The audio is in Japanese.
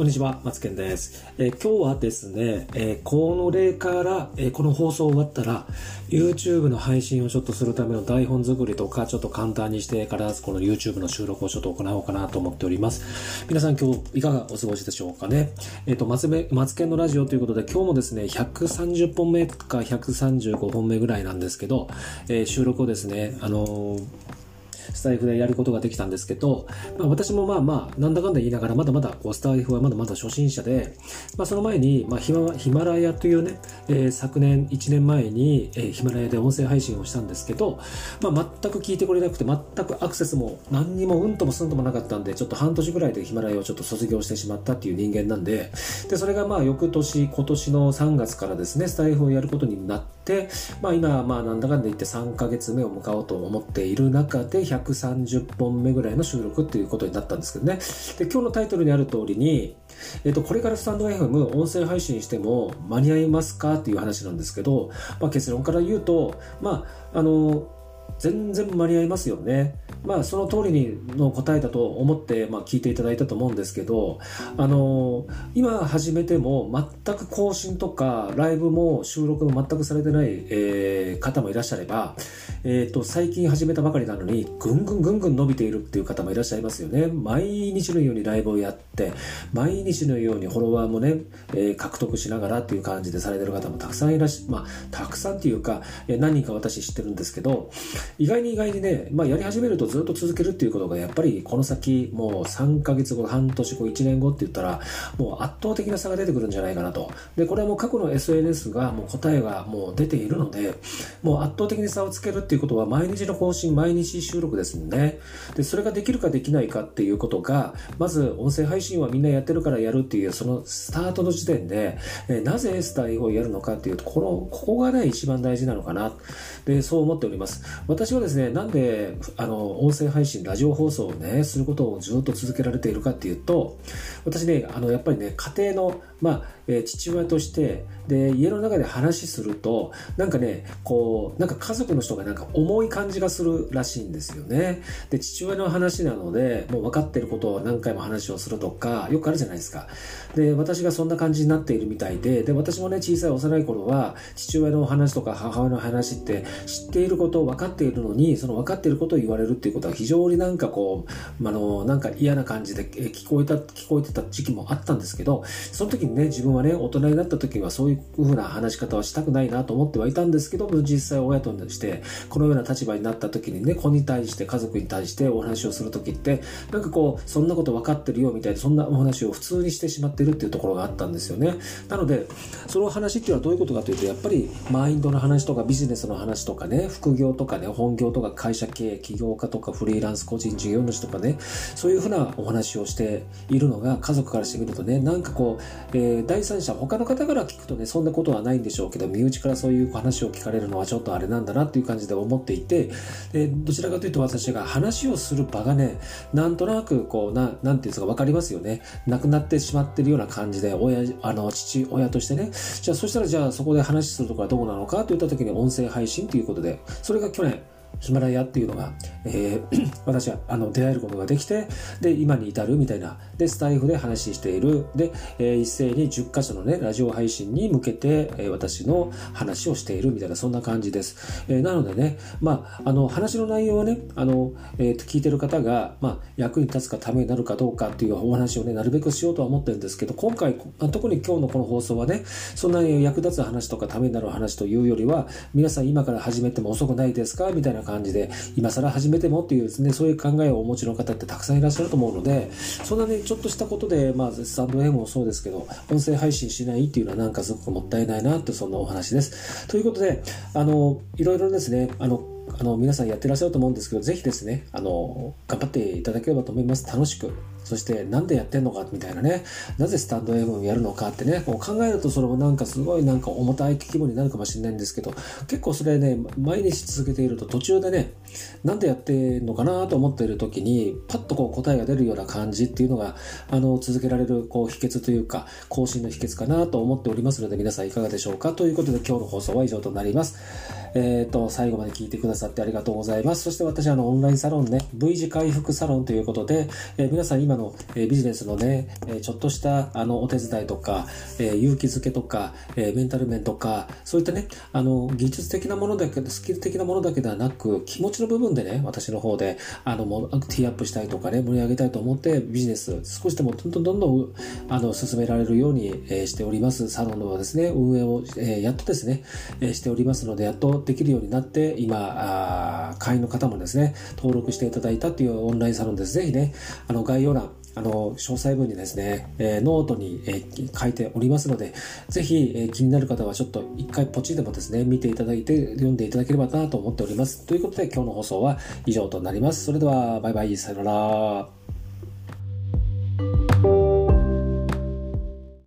こんにちは、松健です。えー、今日はですね、えー、この例から、えー、この放送終わったら、YouTube の配信をちょっとするための台本作りとか、ちょっと簡単にしてからこの YouTube の収録をちょっと行おうかなと思っております。皆さん今日いかがお過ごしでしょうかね？えっ、と、松め、松健のラジオということで、今日もですね、130本目か135本目ぐらいなんですけど、え収録をですね、あのスタイフでやることができたんですけど、まあ、私もまあまあ、なんだかんだ言いながら、まだまだこうスタイフはまだまだ初心者で、まあ、その前に、まあ、ヒマヒマラヤというね、えー、昨年1年前に、えー、ヒマラヤで音声配信をしたんですけど、まあ、全く聞いてくれなくて、全くアクセスも何にもうんともすんともなかったんで、ちょっと半年ぐらいでヒマラヤをちょっと卒業してしまったっていう人間なんで、で、それがまあ翌年、今年の3月からですね、スタイフをやることになって、まあ今、まあなんだかんだ言って3ヶ月目を迎おうと思っている中で、130本目ぐらいの収録っていうことになったんですけどね。で、今日のタイトルにある通りに、えっ、と、これからスタンド FM 音声配信しても間に合いますかっていう話なんですけど、まあ結論から言うと、まあ、あの、全然間に合いますよね。まあ、その通りにの答えだと思って、まあ、聞いていただいたと思うんですけど、あの今始めても全く更新とかライブも収録も全くされてない、えー、方もいらっしゃれば、えっ、ー、と、最近始めたばかりなのに、ぐんぐんぐんぐん伸びているっていう方もいらっしゃいますよね。毎日のようにライブをやって、毎日のようにフォロワーもね、えー、獲得しながらっていう感じでされてる方もたくさんいらっしゃ、まあ、たくさんっていうか、え何人か私知ってるんですけど、意外に意外にね、まあ、やり始めるとずっと続けるっていうことが、やっぱりこの先、もう3ヶ月後、半年後、1年後って言ったら、もう圧倒的な差が出てくるんじゃないかなと。で、これはもう過去の SNS がもう答えがもう出ているので、もう圧倒的に差をつけるっていうことは毎日の更新、毎日収録ですもんね。で、それができるかできないかっていうことが、まず音声配信はみんなやってるからやるっていう、そのスタートの時点で、えなぜ S 対をやるのかっていうと、この、ここがね、一番大事なのかな。で、そう思っております。私はですね、なんで、あの、音声配信、ラジオ放送をね、することをずっと続けられているかっていうと、私ね、あの、やっぱりね、家庭の、まあ、えー、父親として、で、家の中で話すると、なんかね、こう、なんか家族の人がなんか重い感じがするらしいんですよね。で、父親の話なので、もう分かってることを何回も話をするとか、よくあるじゃないですか。で、私がそんな感じになっているみたいで、で、私もね、小さい幼い頃は、父親の話とか母親の話って知っていることを分かっているのに、その分かっていることを言われるっていうことは非常になんかこう、あの、なんか嫌な感じで聞こえた、聞こえてた時期もあったんですけど、その時ね、自分はね、大人になった時はそういう風な話し方はしたくないなと思ってはいたんですけども、実際親として、このような立場になった時にね、子に対して、家族に対してお話をする時って、なんかこう、そんなこと分かってるよみたいな、そんなお話を普通にしてしまってるっていうところがあったんですよね。なので、その話っていうのはどういうことかというと、やっぱりマインドの話とかビジネスの話とかね、副業とかね、本業とか会社経営、起業家とかフリーランス個人事業主とかね、そういうふうなお話をしているのが家族からしてみるとね、なんかこう、えー、第三者、他の方から聞くとね、そんなことはないんでしょうけど、身内からそういう話を聞かれるのはちょっとあれなんだなっていう感じで思っていて、でどちらかというと私が話をする場がね、なんとなくこう、ななんていうんですか、わかりますよね。亡くなってしまってるような感じで、親、あの、父親としてね、じゃあそしたらじゃあそこで話するところはどこなのかといった時に音声配信ということで、それが去年、ヒマラヤっていうのが、えー、私はあの出会えることができて、で、今に至るみたいな、で、スタイフで話している、で、えー、一斉に10箇所のね、ラジオ配信に向けて、えー、私の話をしているみたいな、そんな感じです。えー、なのでね、まあ、あの、話の内容はね、あの、えー、聞いてる方が、まあ、役に立つかためになるかどうかっていうお話をね、なるべくしようとは思ってるんですけど、今回、特に今日のこの放送はね、そんなに役立つ話とかためになる話というよりは、皆さん今から始めても遅くないですかみたいな感じで、今更始めてもっていうですね、そういう考えをお持ちの方ってたくさんいらっしゃると思うので、そんなね、ちょっとしたことで、まあ、スタンド M もそうですけど、音声配信しないっていうのはなんかすごくもったいないなって、そんなお話です。ということで、あの、いろいろですね、あの、あの、皆さんやってらっしゃると思うんですけど、ぜひですね、あの、頑張っていただければと思います。楽しく。そして、なんでやってんのかみたいなね。なぜスタンド FM をやるのかってね、こう考えるとそれもなんかすごいなんか重たい気分になるかもしれないんですけど、結構それね、毎日続けていると途中でね、なんでやってんのかなと思っている時に、パッとこう答えが出るような感じっていうのが、あの、続けられるこう秘訣というか、更新の秘訣かなと思っておりますので、皆さんいかがでしょうか？ということで今日の放送は以上となります。えっ、と、最後まで聞いてくださってありがとうございます。そして私、あの、オンラインサロンね、V 字回復サロンということで、えー皆さん今の、えービジネスのね、えーちょっとした、あの、お手伝いとか、えー勇気づけとか、えーメンタル面とか、そういったね、あの、技術的なものだけ、スキル的なものだけではなく、気持ちの部分でね、私の方で、あの、もうティアップしたいとかね、盛り上げたいと思って、ビジネス、少しでもどんどんどんどん、あの、進められるように、えーしております。サロンのですね、運営を、えーやっとですね、えーしておりますので、やっとできるようになって、今、あ会員の方もですね、登録していただいたというオンラインサロンです。ぜひね、あの、概要欄、あの、詳細文にですね、えーノートに、えー書いておりますので、ぜひ、えー気になる方はちょっと一回ポチでもですね、見ていただいて、読んでいただければなと思っております。ということで、今日の放送は以上となります。それでは、バイバイ、さよなら。